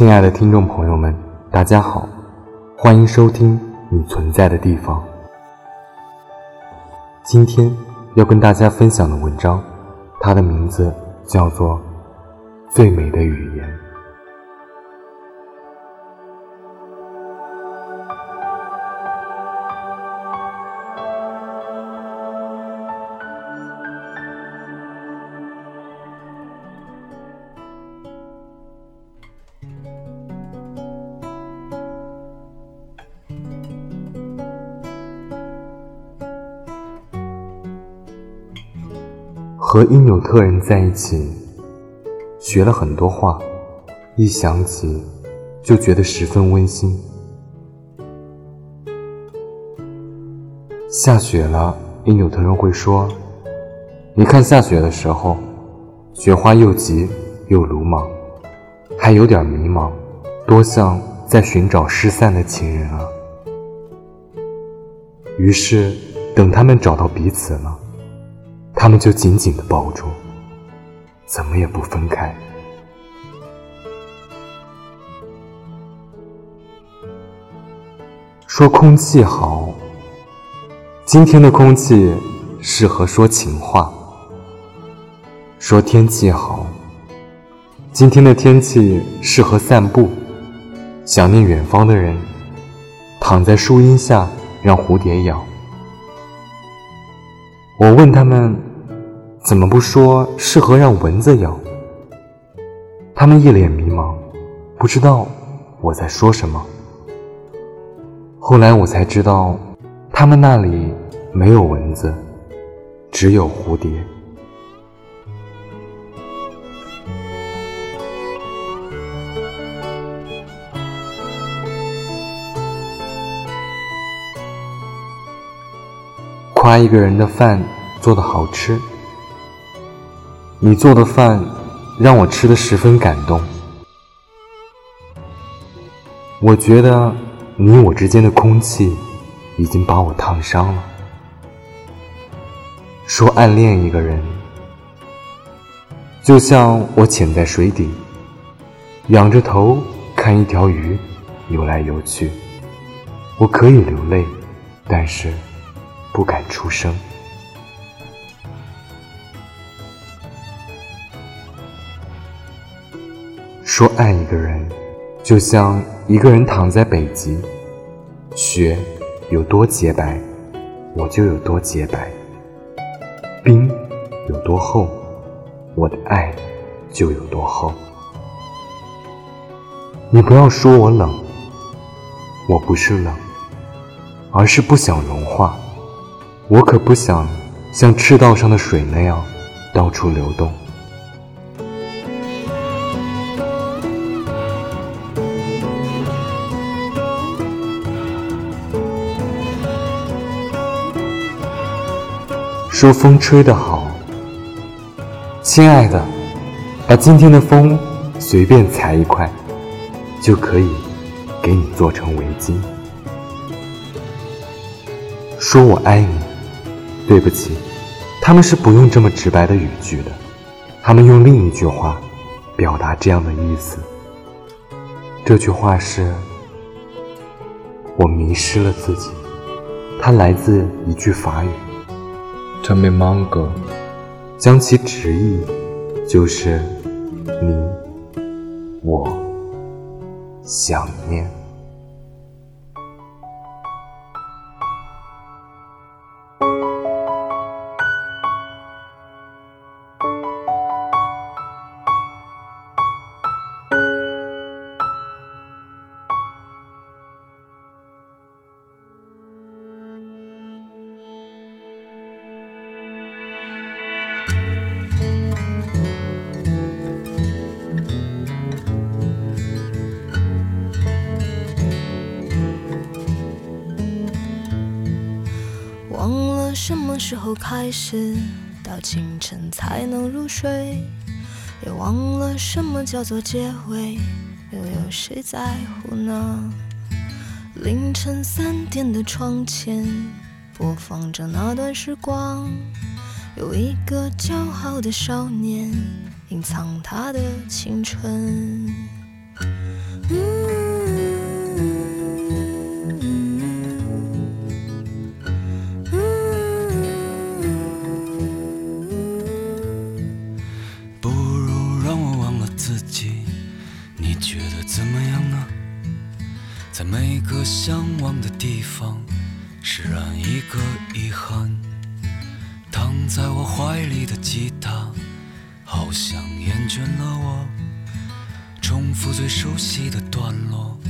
亲爱的听众朋友们，大家好，欢迎收听《你存在的地方》。今天要跟大家分享的文章，它的名字叫做《最美的语言》。和因纽特人在一起，学了很多话，一想起就觉得十分温馨。下雪了，因纽特人会说：“你看下雪的时候，雪花又急又鲁莽，还有点迷茫，多像在寻找失散的情人啊。”于是，等他们找到彼此了。他们就紧紧的抱住，怎么也不分开。说空气好，今天的空气适合说情话；说天气好，今天的天气适合散步。想念远方的人，躺在树荫下让蝴蝶咬。我问他们。怎么不说适合让蚊子咬？他们一脸迷茫，不知道我在说什么。后来我才知道，他们那里没有蚊子，只有蝴蝶。夸一个人的饭做的好吃。你做的饭让我吃的十分感动。我觉得你我之间的空气已经把我烫伤了。说暗恋一个人，就像我潜在水底，仰着头看一条鱼游来游去。我可以流泪，但是不敢出声。说爱一个人，就像一个人躺在北极，雪有多洁白，我就有多洁白；冰有多厚，我的爱就有多厚。你不要说我冷，我不是冷，而是不想融化。我可不想像赤道上的水那样到处流动。说风吹得好，亲爱的，把今天的风随便裁一块，就可以给你做成围巾。说我爱你，对不起，他们是不用这么直白的语句的，他们用另一句话表达这样的意思。这句话是：我迷失了自己。它来自一句法语。t o m m a n g o 将其直译就是你我想念。忘了什么时候开始，到清晨才能入睡？也忘了什么叫做结尾，又有谁在乎呢？凌晨三点的窗前，播放着那段时光，有一个骄傲的少年，隐藏他的青春。在每个向往的地方，释然一个遗憾。躺在我怀里的吉他，好像厌倦了我，重复最熟悉的段落，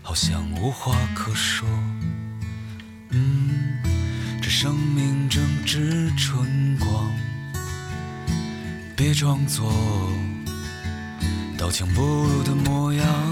好像无话可说。嗯，这生命正值春光，别装作刀枪不入的模样，